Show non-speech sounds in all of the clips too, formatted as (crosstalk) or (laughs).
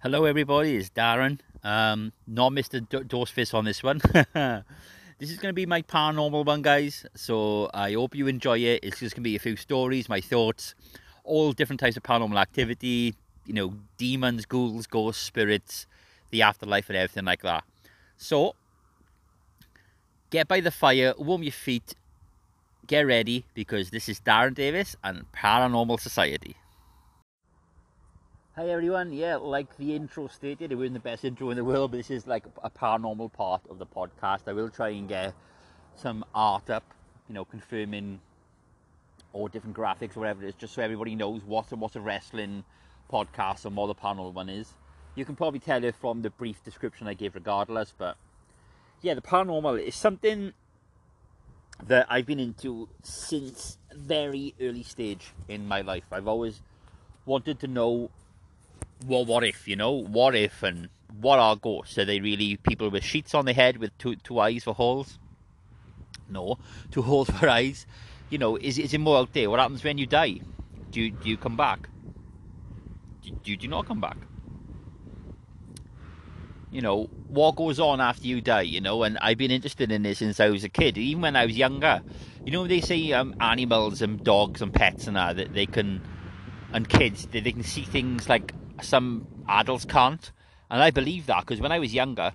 Hello, everybody. It's Darren. Um, not Mr. D- on this one. (laughs) this is going to be my paranormal one, guys. So I hope you enjoy it. It's just going to be a few stories, my thoughts, all different types of paranormal activity. You know, demons, ghouls, ghosts, spirits, the afterlife, and everything like that. So get by the fire, warm your feet, get ready because this is Darren Davis and Paranormal Society. Hi everyone, yeah, like the intro stated, it wasn't the best intro in the world, but this is like a paranormal part of the podcast. I will try and get some art up, you know, confirming or different graphics or whatever it is, just so everybody knows what a, what a wrestling podcast and what the paranormal one is. You can probably tell it from the brief description I gave regardless, but yeah, the paranormal is something that I've been into since very early stage in my life. I've always wanted to know well, what if, you know? What if and what are ghosts? Are they really people with sheets on their head with two, two eyes for holes? No, two (laughs) holes for eyes. You know, is, is it more out there? What happens when you die? Do you, do you come back? Do, do, do you not come back? You know, what goes on after you die, you know? And I've been interested in this since I was a kid, even when I was younger. You know, they say um, animals and dogs and pets and that, that they can, and kids, that they can see things like some adults can't. And I believe that because when I was younger,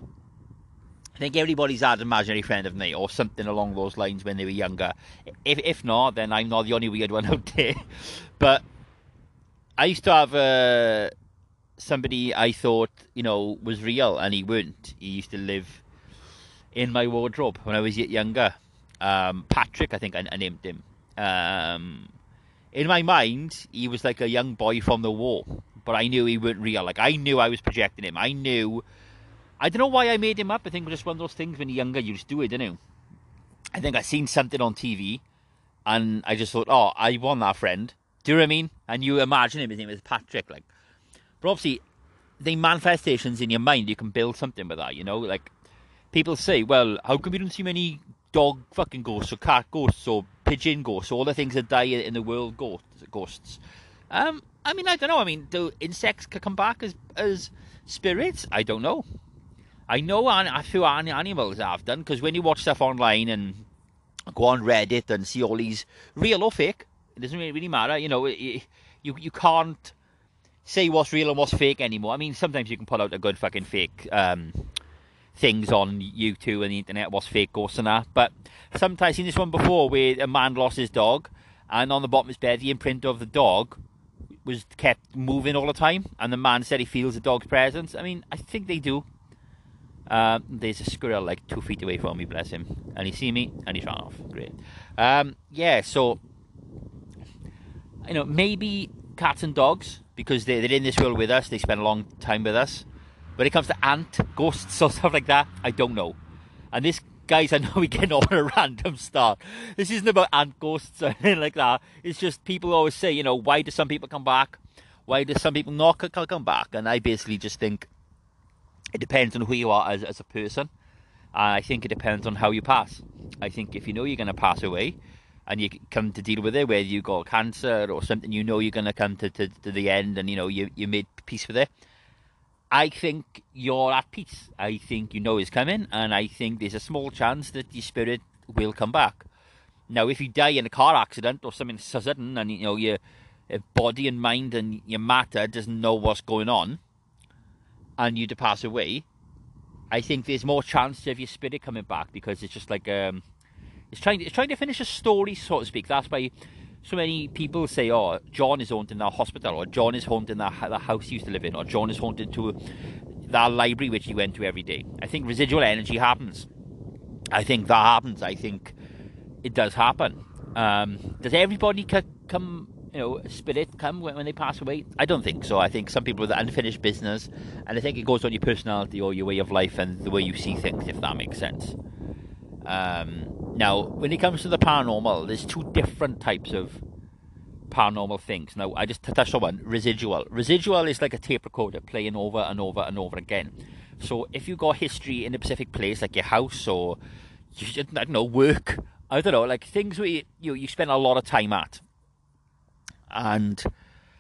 I think everybody's had an imaginary friend of me or something along those lines when they were younger. If, if not, then I'm not the only weird one (laughs) out there. But I used to have uh, somebody I thought, you know, was real and he weren't. He used to live in my wardrobe when I was yet younger. Um, Patrick, I think I, I named him. Um, in my mind, he was like a young boy from the war but I knew he wasn't real. Like I knew I was projecting him. I knew. I don't know why I made him up. I think it was just one of those things when you're younger, you just do it, didn't you? I think I seen something on TV, and I just thought, oh, I want that friend. Do you know what I mean? And you imagine him, his name is Patrick. Like, but obviously, the manifestations in your mind, you can build something with that. You know, like people say, well, how come you don't see many dog fucking ghosts or cat ghosts or pigeon ghosts, all the things that die in the world ghosts? Um, I mean, I don't know. I mean, do insects come back as as spirits? I don't know. I know a few animals have done because when you watch stuff online and go on Reddit and see all these real or fake, it doesn't really matter. You know, you you can't say what's real and what's fake anymore. I mean, sometimes you can pull out a good fucking fake um, things on YouTube and the internet, what's fake ghosts that. But sometimes I've seen this one before where a man lost his dog, and on the bottom of his bed, the imprint of the dog was kept moving all the time, and the man said he feels the dog's presence. I mean, I think they do. Um, there's a squirrel like two feet away from me, bless him, and he see me and he's run off. Great. Um, yeah, so you know maybe cats and dogs because they, they're in this world with us. They spend a long time with us. When it comes to ant ghosts (laughs) or stuff like that, I don't know. And this guys, I know we get off on a random start. This isn't about ant ghosts or anything like that. It's just people always say, you know, why do some people come back? Why do some people not come back? And I basically just think it depends on who you are as, as a person. I think it depends on how you pass. I think if you know you're going to pass away and you come to deal with it, whether you got cancer or something, you know you're going to come to, to, to the end and, you know, you, you made peace with it I think you're at peace. I think you know it's coming, and I think there's a small chance that your spirit will come back. Now, if you die in a car accident or something sudden, and you know your body and mind and your matter doesn't know what's going on, and you to pass away, I think there's more chance of your spirit coming back because it's just like um, it's trying it's trying to finish a story, so to speak. That's why so many people say, "Oh, John is haunted in that hospital," or "John is haunted in that, that house he used to live in," or "John is haunted to that library which he went to every day." I think residual energy happens. I think that happens. I think it does happen. Um, does everybody come, you know, spirit come when, when, they pass away? I don't think so. I think some people with unfinished business, and I think it goes on your personality or your way of life and the way you see things, if that makes sense. Um, now, when it comes to the paranormal, there's two different types of paranormal things. Now, I just touched on one residual. Residual is like a tape recorder playing over and over and over again. So, if you got history in a specific place, like your house or you I don't know, work, I don't know, like things where you, you, you spend a lot of time at, and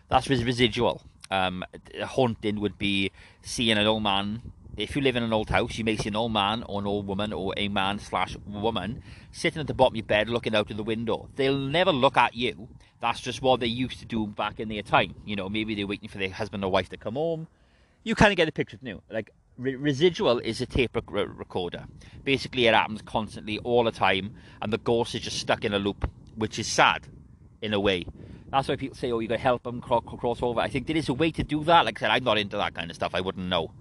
that's residual. Um, haunting would be seeing an old man. If you live in an old house, you may see an old man or an old woman or a man slash woman sitting at the bottom of your bed looking out of the window. They'll never look at you. That's just what they used to do back in their time. You know, maybe they're waiting for their husband or wife to come home. You kind of get the picture now. Like re- residual is a tape rec- recorder. Basically, it happens constantly all the time, and the ghost is just stuck in a loop, which is sad in a way. That's why people say, "Oh, you got to help them cro- cross over." I think there is a way to do that. Like I said, I'm not into that kind of stuff. I wouldn't know.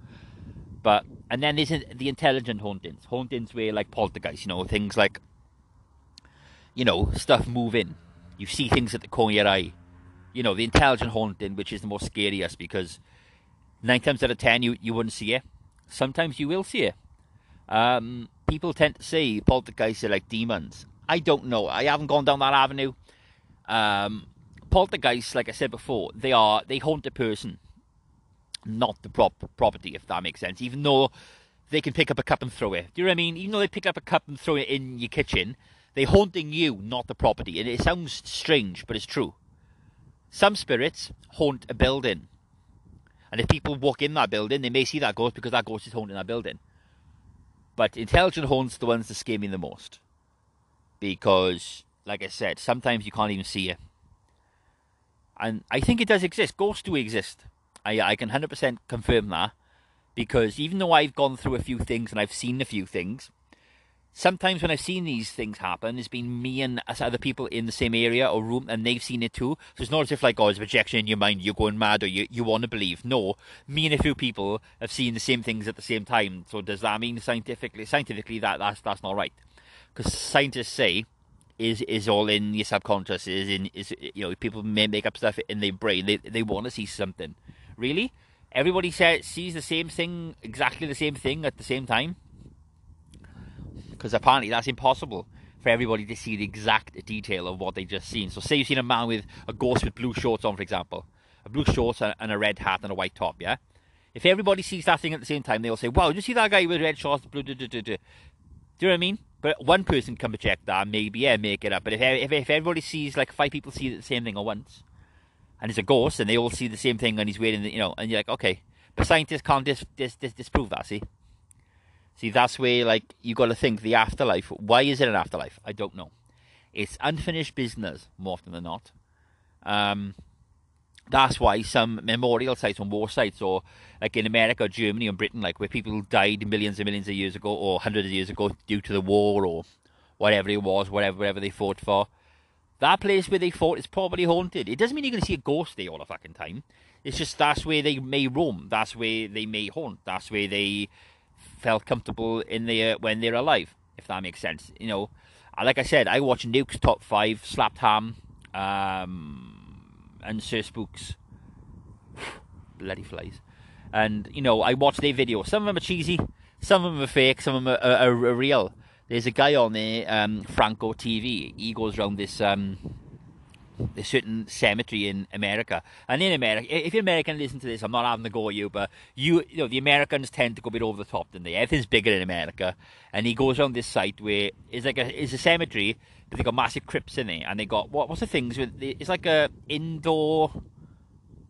But and then there's the intelligent hauntings, hauntings where like poltergeist, you know, things like you know stuff moving. You see things at the corner of your eye. You know, the intelligent haunting, which is the most scariest because nine times out of ten you you wouldn't see it. Sometimes you will see it. Um, people tend to say poltergeists are like demons. I don't know. I haven't gone down that avenue. Um, poltergeists, like I said before, they are they haunt a person, not the prop property, if that makes sense. Even though they can pick up a cup and throw it. Do you know what I mean? Even though they pick up a cup and throw it in your kitchen, they're haunting you, not the property. And it sounds strange, but it's true. Some spirits haunt a building. And if people walk in that building, they may see that ghost because that ghost is haunting that building. But intelligent haunts the ones that scare me the most. Because, like I said, sometimes you can't even see it. And I think it does exist. Ghosts do exist. I, I can 100% confirm that. Because even though I've gone through a few things and I've seen a few things, sometimes when I've seen these things happen, it's been me and other people in the same area or room, and they've seen it too. So it's not as if like, oh, it's projection in your mind, you're going mad, or you you want to believe. No, me and a few people have seen the same things at the same time. So does that mean scientifically, scientifically that that's that's not right? Because scientists say is is all in your subconscious. Is in is you know people may make up stuff in their brain. They they want to see something. Really, everybody says sees the same thing, exactly the same thing at the same time because apparently that's impossible for everybody to see the exact detail of what they just seen. So, say you've seen a man with a ghost with blue shorts on, for example, a blue shorts and a red hat and a white top, yeah. If everybody sees that thing at the same time, they'll say, "Wow, did you see that guy with red shorts, blue?" Do you know what I mean? But one person can project that, maybe yeah, make it up. But if, if if everybody sees like five people see the same thing at once, and he's a ghost, and they all see the same thing, and he's wearing, you know, and you're like, okay, but scientists can't dis, dis, dis, disprove that. See, See, that's where like you got to think the afterlife. Why is it an afterlife? I don't know. It's unfinished business more often than not. Um, that's why some memorial sites on war sites, or like in America, Germany, and Britain, like where people died millions and millions of years ago, or hundreds of years ago, due to the war or whatever it was, whatever whatever they fought for. That place where they fought is probably haunted. It doesn't mean you're going to see a ghost there all the fucking time. It's just that's where they may roam. That's where they may haunt. That's where they felt comfortable in there when they're alive, if that makes sense. You know, like I said, I watch Nuke's top five, Slapped Ham, um, and Sir Spooks. (sighs) Bloody flies. And, you know, I watch their videos. Some of them are cheesy, some of them are fake, some of them are, are, are real. There's a guy on there, um, Franco TV. He goes around this um, certain cemetery in America. And in America, if you're American, listen to this. I'm not having to go at you, but you, you know, the Americans tend to go a bit over the top, don't they? Everything's bigger in America. And he goes around this site where it's like a, it's a cemetery, but they got massive crypts in it, and they got what? What's the things with? It's like a indoor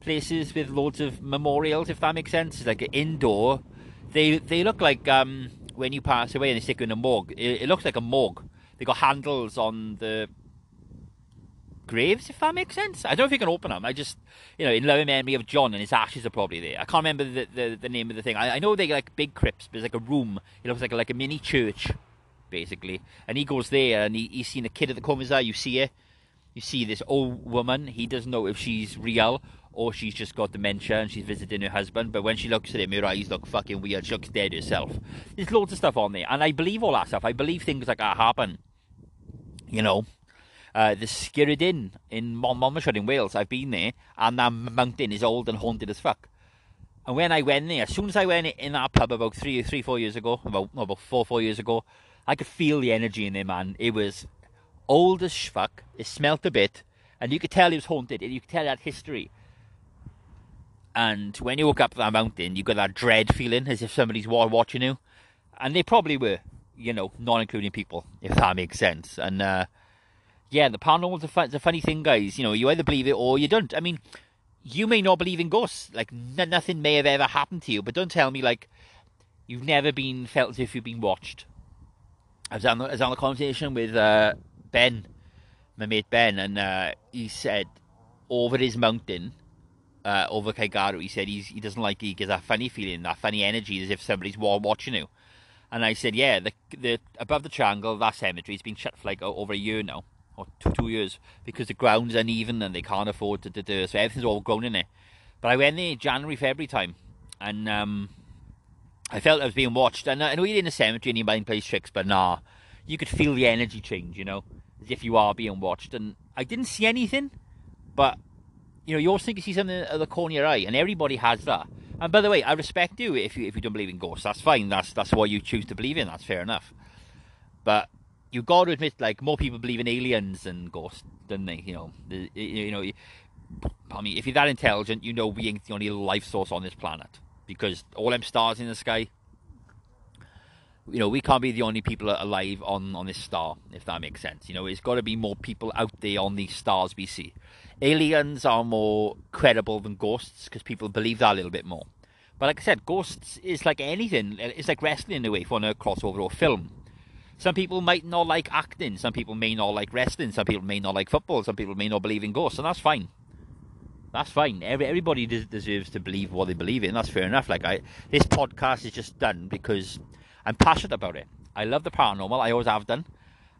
places with loads of memorials, if that makes sense. It's like an indoor. They they look like um, when you pass away and they stick you in a morgue. It, it looks like a morgue. They got handles on the graves, if that makes sense. I don't know if you can open them. I just, you know, in loving memory of John and his ashes are probably there. I can't remember the, the, the name of the thing. I, I know they're like big crypts, but it's like a room. It looks like a, like a mini church, basically. And he goes there and he, he's seen a kid at the corner. You see it. You see this old woman. He doesn't know if she's real or she's just got dementia and she's visiting her husband. But when she looks at him, her eyes look fucking weird. She looks dead herself. There's loads of stuff on there. And I believe all that stuff. I believe things like that happen. You know, uh, the Skirrid Inn in Mon- Monmouthshire in Wales. I've been there, and that mountain is old and haunted as fuck. And when I went there, as soon as I went in that pub about three, three, four years ago, about about four, four years ago, I could feel the energy in there, man. It was old as fuck. It smelt a bit, and you could tell it was haunted. You could tell it had history. And when you walk up that mountain, you got that dread feeling as if somebody's watching you, and they probably were, you know, not including people, if that makes sense. And uh, yeah, the paranormal's a, fun, a funny thing, guys. You know, you either believe it or you don't. I mean, you may not believe in ghosts. Like n- nothing may have ever happened to you, but don't tell me like you've never been felt as if you've been watched. I was on, I was on a conversation with uh, Ben, my mate Ben, and uh, he said over his mountain, uh, over Kaigaro, he said he's, he doesn't like he gets that funny feeling, that funny energy, as if somebody's watching you. And I said, yeah, the, the above the triangle, that cemetery, has been shut for like over a year now, or two, two years, because the ground's uneven and they can't afford to do it, so everything's all grown in it. But I went there January, February time, and um, I felt I was being watched. And I know you're in a cemetery and your mind plays tricks, but nah, you could feel the energy change, you know, as if you are being watched. And I didn't see anything, but you know, you always think you see something at the corner of your eye, and everybody has that. And by the way, I respect you if you if you don't believe in ghosts. That's fine. That's that's what you choose to believe in. That's fair enough. But you got to admit, like more people believe in aliens than ghosts, than they? You know, the, you know. I mean, if you're that intelligent, you know we ain't the only life source on this planet because all them stars in the sky. You know, we can't be the only people alive on on this star, if that makes sense. You know, it's got to be more people out there on these stars we see. Aliens are more credible than ghosts because people believe that a little bit more. But like I said, ghosts is like anything. It's like wrestling in a way, want to crossover or film. Some people might not like acting. Some people may not like wrestling. Some people may not like football. Some people may not believe in ghosts, and that's fine. That's fine. Every, everybody deserves to believe what they believe in. That's fair enough. Like I, this podcast is just done because I'm passionate about it. I love the paranormal. I always have done.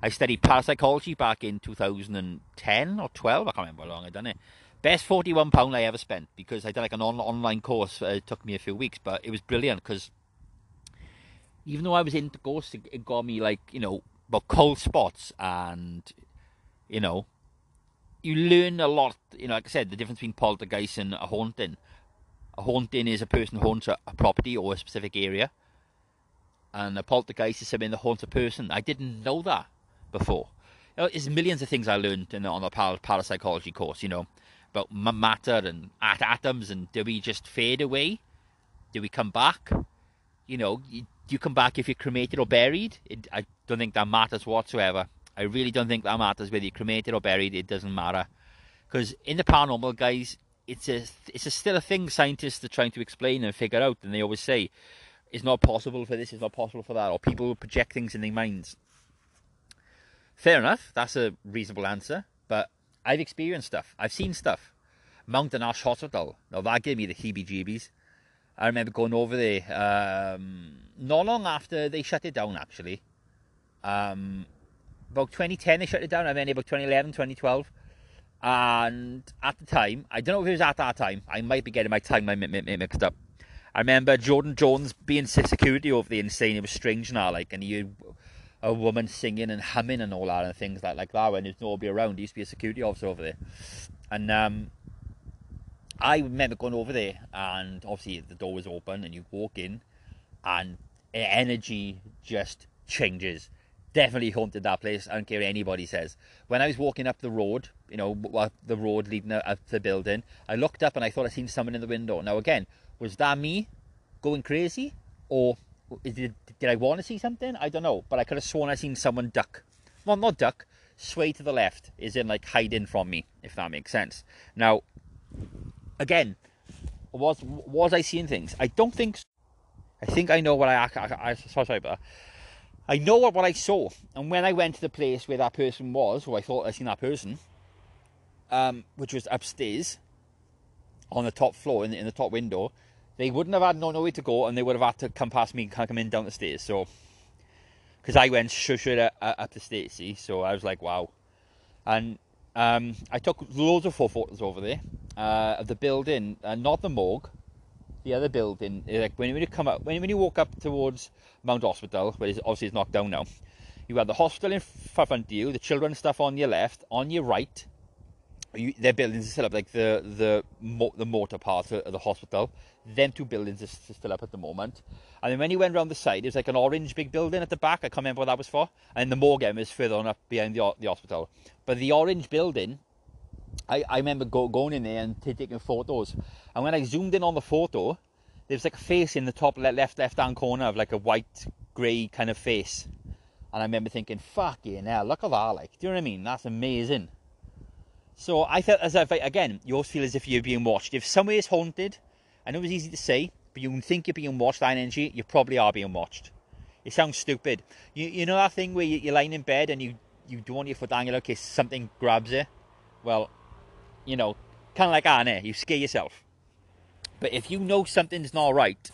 I studied parapsychology back in 2010 or 12. I can't remember how long I done it. Best 41 pound I ever spent because I did like an on- online course. Uh, it took me a few weeks, but it was brilliant because even though I was into ghosts, it, got me like you know about cold spots and you know you learn a lot. You know, like I said, the difference between poltergeist and a haunting. A haunting is a person haunts a, a property or a specific area, and a poltergeist is something that haunts a person. I didn't know that before. You know, there's millions of things I learned in, on the parapsychology course, you know, about matter and at atoms and do we just fade away? Do we come back? You know, do you come back if you're cremated or buried? It, I don't think that matters whatsoever. I really don't think that matters whether you're cremated or buried. It doesn't matter because in the paranormal, guys, it's a it's a still a thing scientists are trying to explain and figure out, and they always say it's not possible for this, it's not possible for that, or people project things in their minds. Fair enough, that's a reasonable answer, but I've experienced stuff. I've seen stuff. Mountain Ash Hospital, now that gave me the heebie jeebies. I remember going over there um, not long after they shut it down, actually. Um, about 2010, they shut it down. I mean, about 2011, 2012. And at the time, I don't know if it was at that time, I might be getting my time mixed up. I remember Jordan Jones being security over there and saying it was strange now, like, and he a woman singing and humming and all that and things like, like that when there's nobody around. He used to be a security officer over there. And um, I remember going over there and obviously the door was open and you walk in and energy just changes. Definitely haunted that place. I don't care what anybody says. When I was walking up the road, you know, the road leading up to the building, I looked up and I thought I seen someone in the window. Now again, was that me going crazy or did, did I want to see something? I don't know, but I could have sworn I seen someone duck. Well, not duck, sway to the left, is in like hiding from me, if that makes sense. Now, again, was was I seeing things? I don't think. So. I think I know what I. I, I sorry, but I know what, what I saw, and when I went to the place where that person was, who I thought I'd seen that person, um, which was upstairs on the top floor in the, in the top window, they wouldn't have had no nowhere to go, and they would have had to come past me, and come in down the stairs. So, because I went straight up, up the stairs, see, so I was like, wow. And um, I took loads of photos over there uh, of the building, uh, not the morgue, the other building. Eh, like when, you come up, when, when you walk up towards Mount Hospital, where it's, obviously it's knocked down now, you have the hospital in front of you, the children's stuff on your left, on your right, you, their buildings are still up, like the the the mortar part of the hospital. Them two buildings are still up at the moment. And then when you went around the side, there's like an orange big building at the back. I can't remember what that was for. And the morgue is further on up behind the the hospital. But the orange building, I, I remember go, going in there and taking photos. And when I zoomed in on the photo, there was like a face in the top left left hand corner of like a white grey kind of face. And I remember thinking, fucking hell, look at that! Like, do you know what I mean? That's amazing. So I felt as if, again, you always feel as if you're being watched. If somewhere is haunted, I know it's easy to say, but you think you're being watched, that energy, you probably are being watched. It sounds stupid. You you know that thing where you're lying in bed and you, you don't want your foot down, in case something grabs it? Well, you know, kind of like ah, Anna, you scare yourself. But if you know something's not right,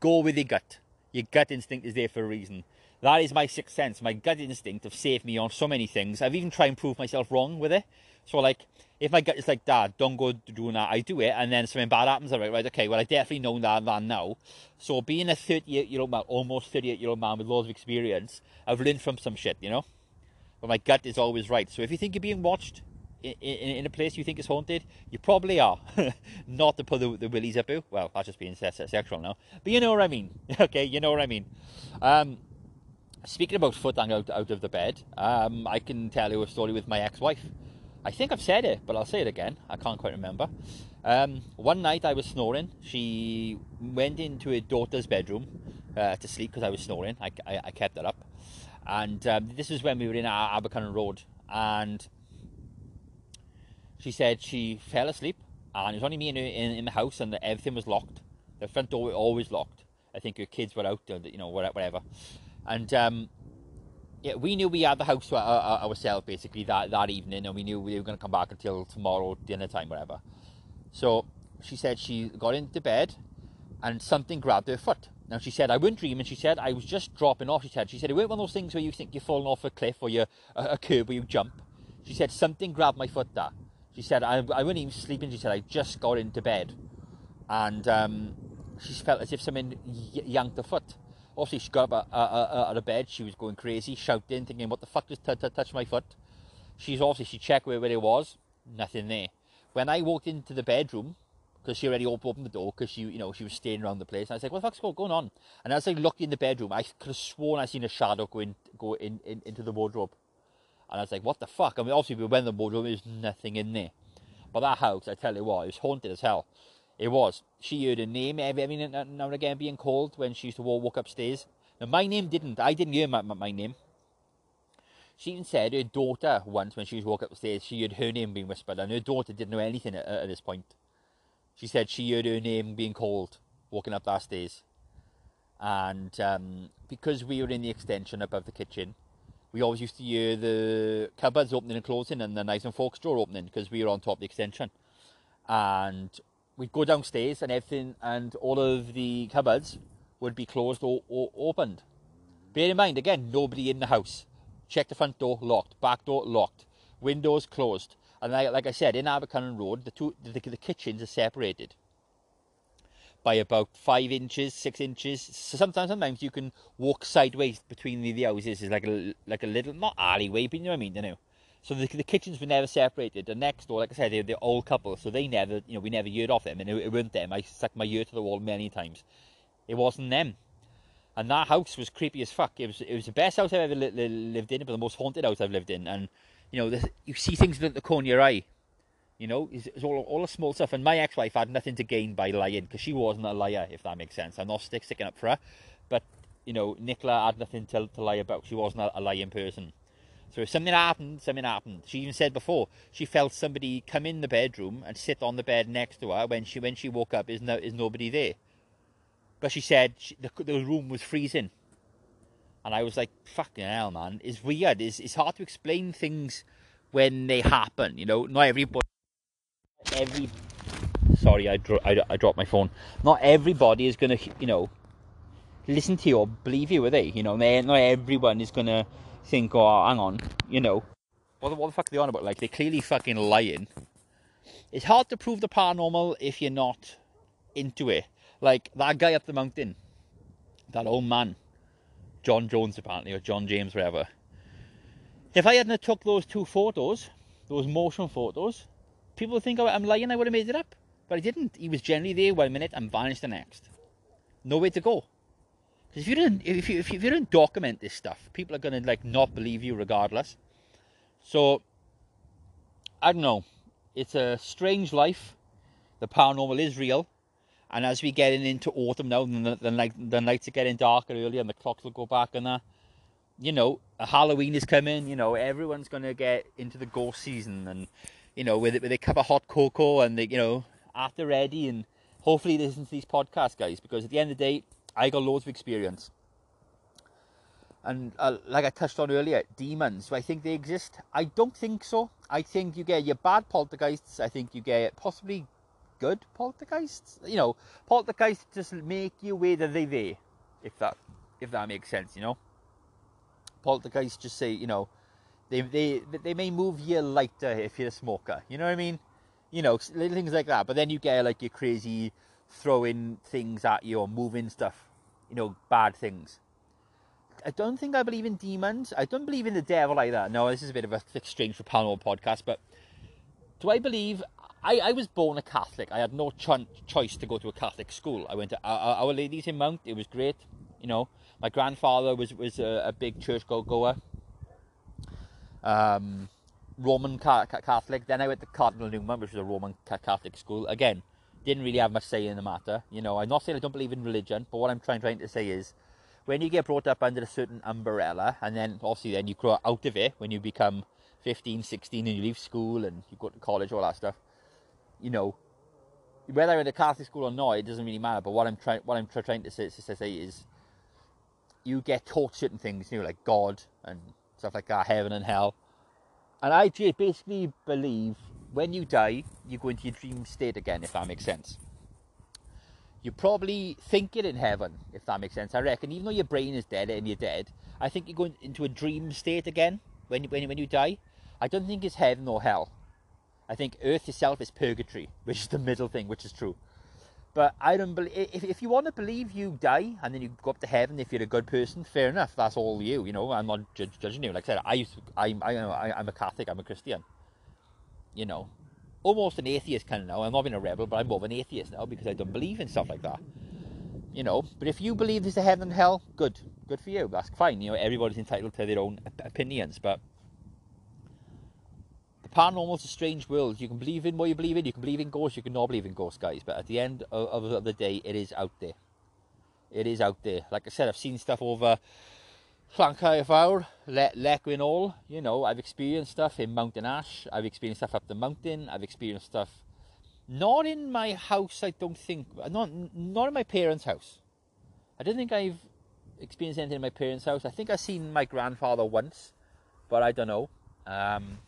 go with your gut. Your gut instinct is there for a reason. That is my sixth sense. My gut instinct have saved me on so many things. I've even tried and prove myself wrong with it. So like, if my gut is like, Dad, don't go doing that, I do it, and then something bad happens. I'm like, right, okay, well, I definitely know that, that now. So being a 38 year old man, almost 38 year old man with loads of experience, I've learned from some shit, you know. But my gut is always right. So if you think you're being watched in, in, a place you think is haunted, you probably are. (laughs) Not to put the, the willies up you. Well, that's just being sexual now. But you know what I mean. (laughs) okay, you know what I mean. Um, speaking about foot hanging out, out of the bed, um, I can tell you a story with my ex-wife. I think I've said it, but I'll say it again. I can't quite remember. Um, one night I was snoring. She went into her daughter's bedroom uh, to sleep because I was snoring. I, I, I, kept it up. And um, this is when we were in Abercynon Road. And she said she fell asleep. And it was only me in, in, in the house and everything was locked. The front door was always locked. I think her kids were out, you know, whatever. And um, yeah, we knew we had the house to our, ourselves basically that, that evening, and we knew we were going to come back until tomorrow dinner time, whatever. So she said she got into bed, and something grabbed her foot. Now she said I wouldn't dream, and she said I was just dropping off. She said she said it weren't one of those things where you think you're falling off a cliff or you're a, a curb where you jump. She said something grabbed my foot. There, she said I, I wasn't even sleeping. She said I just got into bed, and um, she felt as if someone yanked her foot. Obviously, she got up uh, uh, uh, out, of bed. She was going crazy, shouting, thinking, "What the fuck just t- t- touched my foot?" She's obviously she checked where, where it was. Nothing there. When I walked into the bedroom, because she already opened the door, because she, you know, she was staying around the place. And I was like, "What the fuck's going on?" And as I looked in the bedroom, I could have sworn I seen a shadow go in, go in, in into the wardrobe. And I was like, "What the fuck?" I mean, obviously, we went in the wardrobe. There's nothing in there. But that house, I tell you what, it was haunted as hell. It was. She heard her name every now and again being called when she used to walk upstairs. Now, my name didn't. I didn't hear my, my, my name. She even said her daughter once when she was walking upstairs, she heard her name being whispered, and her daughter didn't know anything at, at this point. She said she heard her name being called walking up that stairs. And um, because we were in the extension above the kitchen, we always used to hear the cupboards opening and closing and the knives and forks drawer opening because we were on top of the extension. And we'd go downstairs and everything, and all of the cupboards would be closed or, or opened. Bear in mind, again, nobody in the house. Check the front door, locked. Back door, locked. Windows closed. And like, like I said, in Abercynon Road, the, two, the, the kitchens are separated by about five inches, six inches. So sometimes, sometimes you can walk sideways between the, the houses. It's like a like a little not alleyway, but you know what I mean, you know. So the, the kitchens were never separated. The next door, like I said, they're the old couple, so they never, you know, we never heard of them, and it, it weren't them. I stuck my ear to the wall many times. It wasn't them. And that house was creepy as fuck. It was it was the best house I've ever li- li- lived in, but the most haunted house I've lived in. And you know, the, you see things at the corner of your eye. You know, it's, it's all all the small stuff. And my ex-wife had nothing to gain by lying because she wasn't a liar, if that makes sense. I'm not stick, sticking up for her, but you know, Nicola had nothing to, to lie about. She wasn't a, a lying person. So if something happened, something happened. She even said before she felt somebody come in the bedroom and sit on the bed next to her when she when she woke up. Is no is nobody there? But she said she, the, the room was freezing. And I was like, fucking hell, man. It's weird. It's, it's hard to explain things when they happen, you know. Not everybody, every, sorry, I, dro- I, I dropped my phone. Not everybody is to, you know, listen to you or believe you, are they? You know, not everyone is to think, oh, hang on, you know. What the, what the fuck are they on about? Like, they're clearly fucking lying. It's hard to prove the paranormal if you're not into it. Like that guy up the mountain, that old man, John Jones apparently, or John James, whatever. If I hadn't took those two photos, those motion photos, people think oh, I'm lying. I would have made it up, but I didn't. He was generally there one minute and vanished the next. Nowhere to go. Because if you didn't, if you if you, didn't document this stuff, people are gonna like not believe you regardless. So I don't know. It's a strange life. The paranormal is real. And as we get into autumn now, the, the, night, the nights are getting darker earlier and the clocks will go back and that, you know, Halloween is coming, you know, everyone's going to get into the ghost season and, you know, where they, where they cover hot cocoa and they, you know, after ready and hopefully listen to these podcasts, guys, because at the end of the day, I got loads of experience. And uh, like I touched on earlier, demons. Do I think they exist? I don't think so. I think you get your bad poltergeists. I think you get possibly good poltergeists. You know, poltergeists just make you that they're there, if that if that makes sense. You know, poltergeists just say, you know, they they they may move you lighter if you're a smoker. You know what I mean? You know, little things like that. But then you get like your crazy throwing things at you or moving stuff. You know, bad things. I don't think I believe in demons. I don't believe in the devil either. No, this is a bit of a strange for paranormal podcast, but do I believe? I, I was born a Catholic. I had no ch- choice to go to a Catholic school. I went to Our, Our Ladies in Mount. It was great. You know, my grandfather was was a, a big church go goer. Um, Roman Catholic. Then I went to Cardinal Newman, which was a Roman Catholic school. Again, didn't really have much say in the matter. You know, I'm not saying I don't believe in religion, but what I'm trying, trying to say is when you get brought up under a certain umbrella, and then obviously then you grow out of it when you become 15, 16, and you leave school and you go to college, all that stuff. You know, whether you're in a Catholic school or not, it doesn't really matter. But what I'm trying, what I'm trying to say, to say is, you get taught certain things, you know, like God and stuff like that, heaven and hell. And I basically believe when you die, you go into your dream state again, if that makes sense you probably think it in heaven, if that makes sense. I reckon, even though your brain is dead and you're dead, I think you're going into a dream state again when when, when you die. I don't think it's heaven or hell. I think earth itself is purgatory, which is the middle thing, which is true. But I don't believe, if, if you want to believe you die and then you go up to heaven if you're a good person, fair enough, that's all you, you know, I'm not judging you. Like I said, I used to, I, I, I, I'm a Catholic, I'm a Christian, you know, almost an atheist kind of now. I'm not being a rebel, but I'm more of an atheist now because I don't believe in stuff like that. You know, but if you believe there's a heaven and hell, good, good for you. That's fine. You know, everybody's entitled to their own opinions, but the paranormal is a strange world. You can believe in what you believe in. You can believe in ghosts. You can not believe in ghosts, guys. But at the end of, of the day, it is out there. It is out there. Like I said, I've seen stuff over Llancaiach Fawr, Le- all, you know, I've experienced stuff in Mountain Ash, I've experienced stuff up the mountain, I've experienced stuff not in my house, I don't think, not, not in my parents' house. I don't think I've experienced anything in my parents' house. I think I've seen my grandfather once, but I don't know. Um,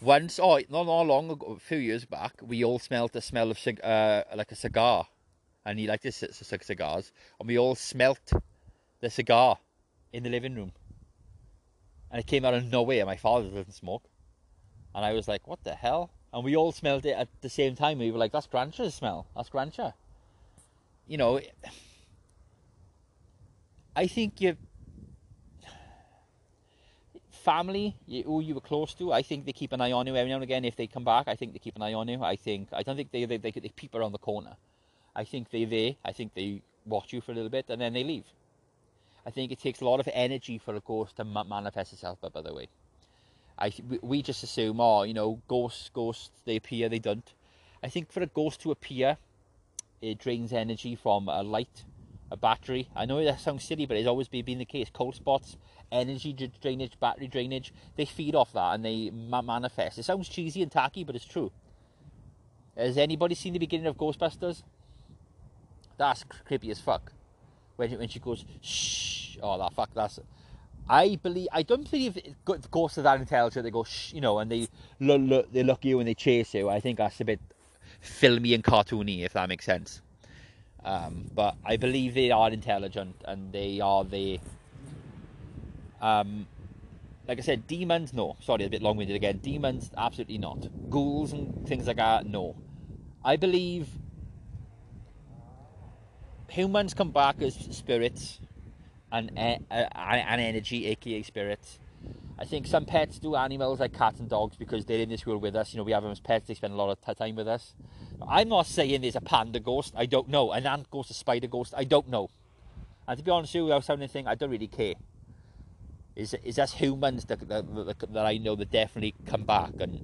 once, oh, not, not long ago, a few years back, we all smelled the smell of cig- uh, like a cigar, and he liked his cigars, and we all smelt the cigar in the living room. And it came out of nowhere. My father doesn't smoke. And I was like, what the hell? And we all smelled it at the same time. We were like, that's Grancha's smell. That's Grancha. You know, I think you family who you were close to, I think they keep an eye on you every now and again. If they come back, I think they keep an eye on you. I think I don't think they they, they, they peep around the corner. I think they're there. I think they watch you for a little bit and then they leave. I think it takes a lot of energy for a ghost to manifest itself. But by the way, I we just assume, oh, you know, ghosts, ghosts, they appear, they don't. I think for a ghost to appear, it drains energy from a light, a battery. I know that sounds silly, but it's always been the case. Cold spots, energy drainage, battery drainage, they feed off that and they manifest. It sounds cheesy and tacky, but it's true. Has anybody seen the beginning of Ghostbusters? That's creepy as fuck. When when she goes shh oh, that fuck, that's. I believe I don't believe ghosts are that intelligent. They go, shh, you know, and they look, look, they look at you and they chase you. I think that's a bit filmy and cartoony, if that makes sense. Um, but I believe they are intelligent and they are the. Um, like I said, demons, no. Sorry, a bit long winded again. Demons, absolutely not. Ghouls and things like that, no. I believe humans come back as spirits and an energy, aka spirits. I think some pets do animals like cats and dogs because they're in this world with us. You know, we have them as pets. They spend a lot of time with us. I'm not saying there's a panda ghost. I don't know. An ant ghost, a spider ghost. I don't know. And to be honest with you, without sounding anything, I don't really care. Is is us humans that, that, that, that I know that definitely come back and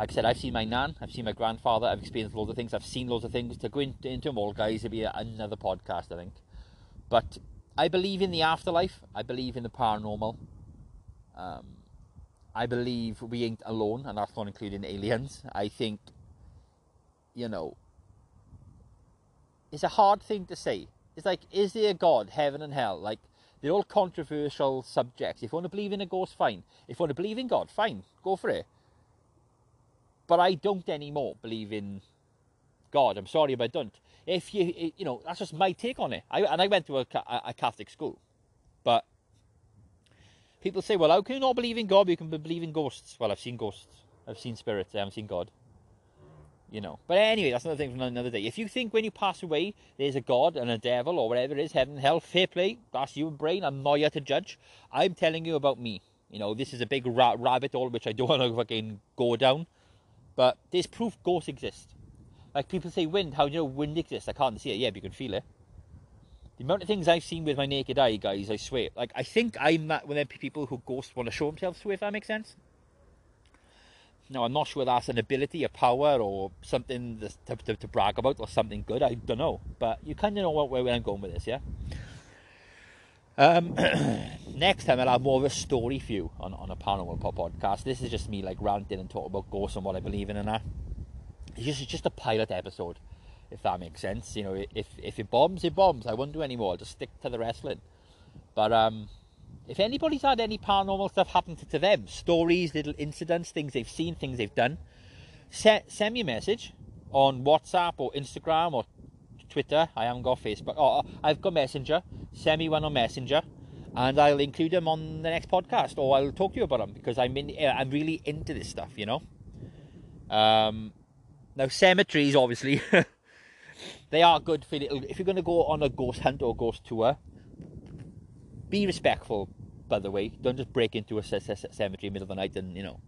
like I said, I've seen my nan, I've seen my grandfather, I've experienced loads of things, I've seen loads of things. To go into, into them all, guys, it'd be another podcast, I think. But I believe in the afterlife. I believe in the paranormal. Um, I believe we ain't alone, and that's not including aliens. I think, you know, it's a hard thing to say. It's like, is there a God, heaven and hell? Like, they're all controversial subjects. If you want to believe in a ghost, fine. If you want to believe in God, fine, go for it. But I don't anymore believe in God. I'm sorry, but I don't. If you, eh, you know, that's just my take on it. I, and I went to a, a Catholic school, but people say, well, how can you not believe in God? You can believe in ghosts. Well, I've seen ghosts. I've seen spirits. I haven't seen God. You know. But anyway, that's another thing for another day. If you think when you pass away there's a God and a devil or whatever it is, heaven hell, fair play. That's your brain. I'm not here to judge. I'm telling you about me. You know, this is a big ra- rabbit hole which I don't (laughs) want to fucking go down. But there's proof ghosts exist. Like people say wind, how do you know wind exists? I can't see it, yeah, but you can feel it. The amount of things I've seen with my naked eye, guys, I swear. Like, I think I'm that one of the people who ghosts want to show themselves to, if that makes sense. Now, I'm not sure that's an ability, a power, or something to, to, to brag about, or something good. I don't know. But you kind of know what, where I'm going with this, yeah? Um, (clears throat) next time I'll have more of a story for you on, on a paranormal podcast. This is just me like ranting and talking about ghosts and what I believe in and that. It's just, it's just a pilot episode, if that makes sense. You know, if if it bombs, it bombs. I won't do any more. I'll just stick to the wrestling. But um, if anybody's had any paranormal stuff happen to, to them, stories, little incidents, things they've seen, things they've done, send, send me a message on WhatsApp or Instagram or Twitter. I haven't got Facebook. Oh, I've got Messenger. Send me one on Messenger, and I'll include them on the next podcast, or I'll talk to you about them because I'm in. I'm really into this stuff, you know. Um, now, cemeteries, obviously, (laughs) they are good for little. If you're going to go on a ghost hunt or ghost tour, be respectful. By the way, don't just break into a cemetery in the middle of the night and you know,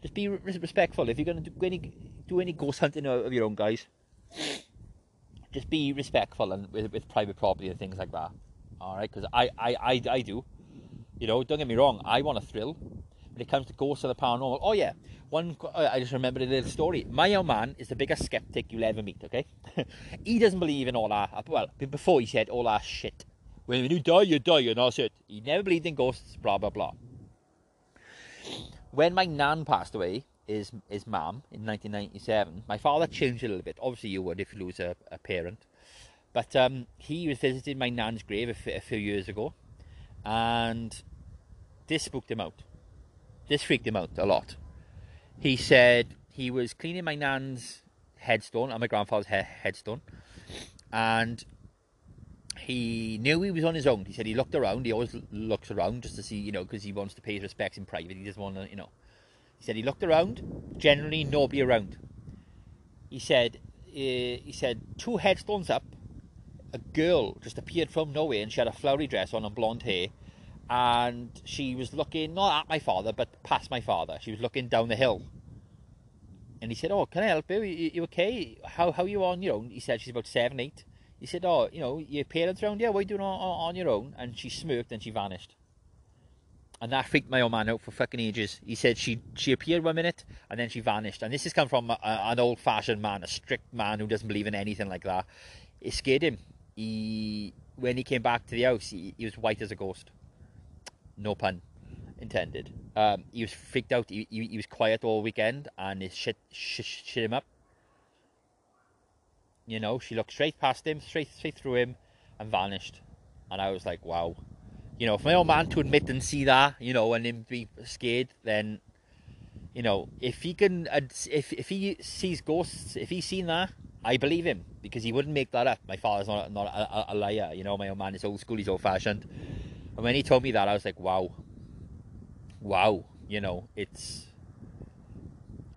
just be respectful. If you're going to do any do any ghost hunting of your own, guys, just be respectful and with, with private property and things like that. All right, because I, I, I, I do. You know, don't get me wrong. I want a thrill. When it comes to ghosts of the paranormal, oh yeah, one, I just remembered a little story. My old man is the biggest skeptic you'll ever meet, okay? (laughs) he doesn't believe in all that. Well, before he said all that shit. When you die, you die, and that's it. He never believed in ghosts, blah, blah, blah. When my nan passed away, his, his mum, in 1997, my father changed a little bit. Obviously, you would if you lose a, a parent. But um, he was visiting my nan's grave a, few years ago, and this spooked him out. This freaked him out a lot he said he was cleaning my nan's headstone and my grandfather's he- headstone, and he knew he was on his own. He said he looked around. He always looks around just to see, you know, because he wants to pay his respects in private. He doesn't want to, you know. He said he looked around. Generally, nobody around. He said, uh, he said two headstones up, a girl just appeared from nowhere, and she had a flowery dress on and blonde hair, and she was looking not at my father but past my father. She was looking down the hill. And he said, "Oh, can I help you? You, you okay? How how you on your own?" He said she's about seven, eight. He said, "Oh, you know, your parents around here. You doing on, on your own?" And she smirked and she vanished. And that freaked my old man out for fucking ages. He said she she appeared one minute and then she vanished. And this has come from a, an old fashioned man, a strict man who doesn't believe in anything like that. It scared him. He when he came back to the house, he, he was white as a ghost no pun intended. Um, he was freaked out. He, he, he, was quiet all weekend, and his shit, shit shit him up. You know, she looked straight past him, straight straight through him, and vanished. And I was like, wow. You know, for my old man to admit and see that, you know, and him be scared, then, you know, if he can, if if he sees ghosts, if he's seen that, I believe him because he wouldn't make that up. My father's not not a, a liar. You know, my old man is old school. He's old fashioned and when he told me that, I was like, wow. Wow. You know, it's.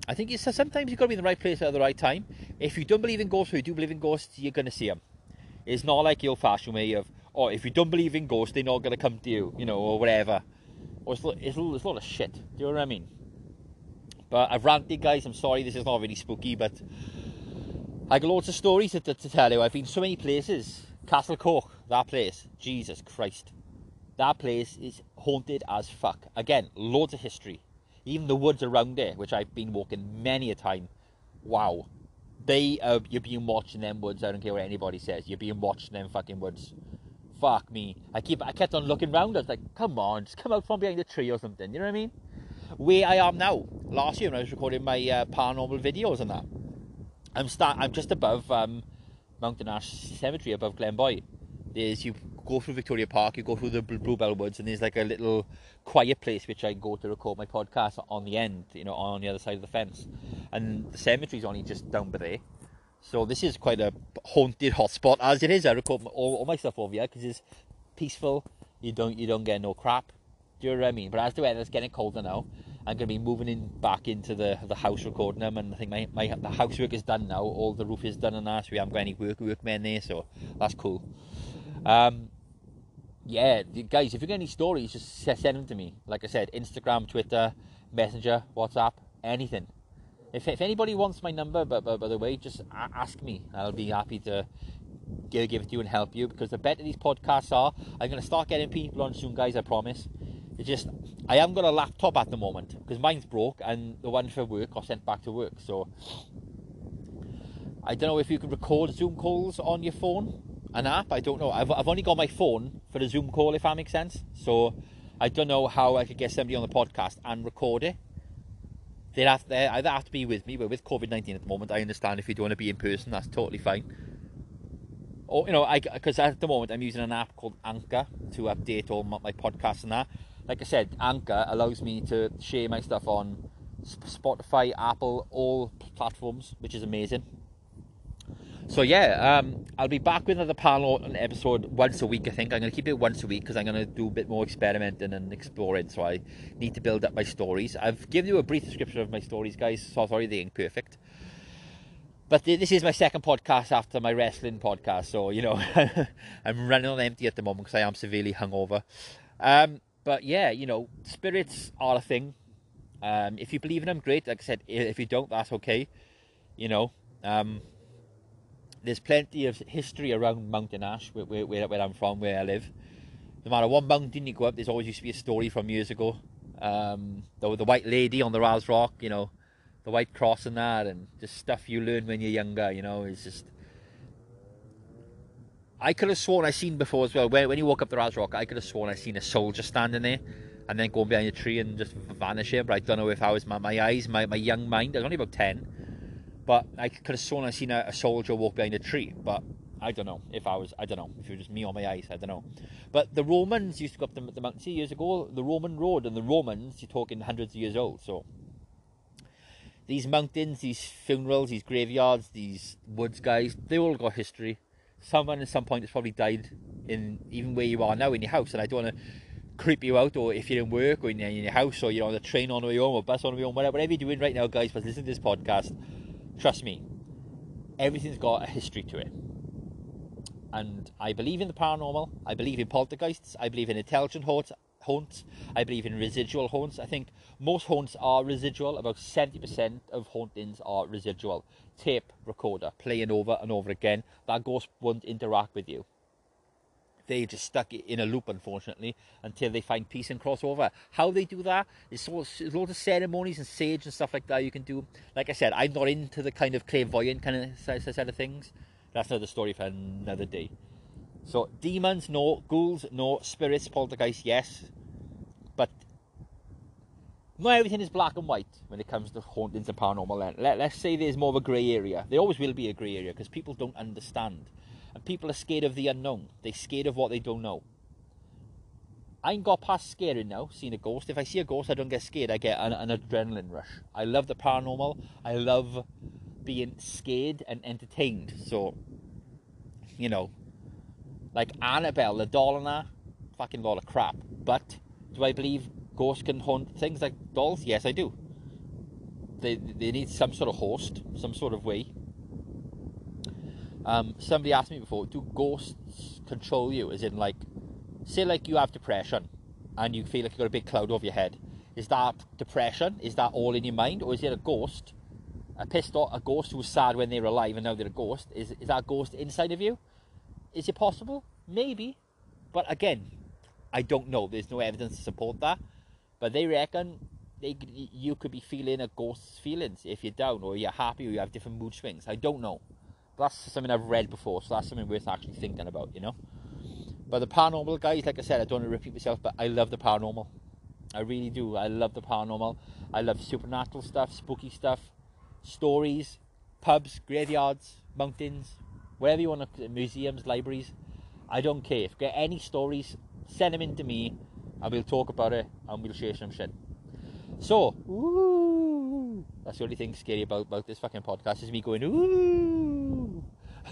I think it's sometimes you've got to be in the right place at the right time. If you don't believe in ghosts or you do believe in ghosts, you're going to see them. It's not like the old fashioned way of, oh, if you don't believe in ghosts, they're not going to come to you, you know, or whatever. Or it's, it's, it's a lot of shit. Do you know what I mean? But I've ranted, guys. I'm sorry, this is not really spooky, but I got loads of stories to, to, to tell you. I've been so many places. Castle Coch, that place. Jesus Christ. That place is haunted as fuck. Again, loads of history. Even the woods around there, which I've been walking many a time. Wow. They uh, you're being watching them woods. I don't care what anybody says. You're being watching them fucking woods. Fuck me. I keep I kept on looking round. I was like, come on, just come out from behind the tree or something. You know what I mean? where I am now. Last year when I was recording my uh, paranormal videos and that, I'm start. I'm just above um, Mountain Ash Cemetery above Glenboi. There's you go through Victoria Park, you go through the Bluebell Woods, and there's like a little quiet place which I go to record my podcast on the end, you know, on the other side of the fence. And the cemetery's only just down by there. So this is quite a haunted hotspot as it is. I record all, all my stuff over here because it's peaceful. You don't you don't get no crap. Do you know what I mean? But as the weather's getting colder now, I'm going to be moving in back into the the house recording them, and I think my, my the housework is done now. All the roof is done and that, so we haven't got any work workmen there, so that's cool. Um, yeah, guys, if you got any stories, just send them to me. Like I said, Instagram, Twitter, Messenger, WhatsApp, anything. If, if anybody wants my number, but by, by the way, just ask me. I'll be happy to give, give it to you and help you because the better these podcasts are, I'm going to start getting people on soon, guys. I promise. It's just I haven't got a laptop at the moment because mine's broke and the one for work got sent back to work. So I don't know if you can record Zoom calls on your phone, an app. I don't know. I've I've only got my phone for the Zoom call, if that makes sense. So I don't know how I could get somebody on the podcast and record it They'd have they either have to be with me, but with COVID nineteen at the moment, I understand if you don't want to be in person, that's totally fine. Or you know, because at the moment I'm using an app called Anchor to update all my, my podcasts and that. Like I said, Anchor allows me to share my stuff on Spotify, Apple, all platforms, which is amazing. So yeah, um, I'll be back with another panel an episode once a week. I think I'm going to keep it once a week because I'm going to do a bit more experimenting and exploring. So I need to build up my stories. I've given you a brief description of my stories, guys. So sorry they ain't perfect. But this is my second podcast after my wrestling podcast, so you know (laughs) I'm running on empty at the moment because I am severely hungover. Um, but yeah, you know, spirits are a thing. Um, if you believe in them, great. Like I said, if you don't, that's okay. You know, um, there's plenty of history around Mountain Ash, where, where, where, I'm from, where I live. No matter what mountain you go up, there's always used to be a story from years ago. Um, the, the White Lady on the Ras Rock, you know, the White Cross and that, and just stuff you learn when you're younger, you know, it's just. I could have sworn I seen before as well. When, when you walk up the Ras Rock, I could have sworn I seen a soldier standing there and then going behind a tree and just vanishing. But I don't know if I was my, my eyes, my, my young mind. I was only about 10 but I could have sworn I seen a, a, soldier walk behind a tree, but I don't know if I was. I don't know if it was just me or my eyes. I don't know. But the Romans used to go up the, the mountain. See, years ago, the Roman road, and the Romans, you're talking hundreds of years old. So these mountains, these funerals, these graveyards, these woods, guys, they all got history. Someone at some point has probably died in even where you are now in your house, and I don't want to creep you out, or if you're in work or in, in your house, or you're on the train on the way home, or bus on the way home, whatever, whatever you're doing right now, guys. But listen to this podcast Trust me, everything's got a history to it. And I believe in the paranormal. I believe in poltergeists. I believe in intelligent haunts. haunts. I believe in residual haunts. I think most haunts are residual. About 70% of hauntings are residual. Tape recorder, playing over and over again. That ghost won't interact with you they just stuck in a loop, unfortunately, until they find peace and cross over. How they do that is loads of ceremonies and sage and stuff like that you can do. Like I said, I'm not into the kind of clairvoyant kind of side of things. That's another story for another day. So demons, no. Ghouls, no. Spirits, poltergeist, yes. But not everything is black and white when it comes to hauntings and paranormal. Let, let's say there's more of a grey area. There always will be a grey area because people don't understand and people are scared of the unknown. They're scared of what they don't know. I ain't got past scaring now, seeing a ghost. If I see a ghost, I don't get scared. I get an, an adrenaline rush. I love the paranormal. I love being scared and entertained. So, you know, like Annabelle, the doll and that, fucking lot of crap. But do I believe ghosts can haunt things like dolls? Yes, I do. They, they need some sort of host, some sort of way. Um, somebody asked me before, do ghosts control you? As in, like, say, like you have depression and you feel like you've got a big cloud over your head. Is that depression? Is that all in your mind, or is it a ghost, a pissed off, a ghost who was sad when they were alive and now they're a ghost? Is is that ghost inside of you? Is it possible? Maybe, but again, I don't know. There's no evidence to support that. But they reckon they, you could be feeling a ghost's feelings if you're down or you're happy or you have different mood swings. I don't know that's something I've read before, so that's something worth actually thinking about, you know. But the paranormal guys, like I said, I don't want to repeat myself, but I love the paranormal. I really do. I love the paranormal. I love supernatural stuff, spooky stuff, stories, pubs, graveyards, mountains, wherever you want to, museums, libraries. I don't care. If you get any stories, send them in to me and we'll talk about it and we'll share some shit. So, ooh, that's the only thing scary about, about this fucking podcast is me going, ooh.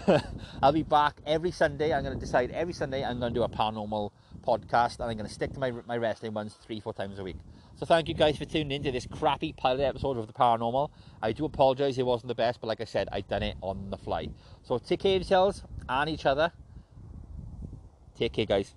(laughs) I'll be back every Sunday. I'm going to decide every Sunday I'm going to do a paranormal podcast and I'm going to stick to my, my wrestling ones three, four times a week. So thank you guys for tuning in to this crappy pilot episode of the paranormal. I do apologise it wasn't the best, but like I said, I've done it on the fly. So take care of yourselves and each other. Take care, guys.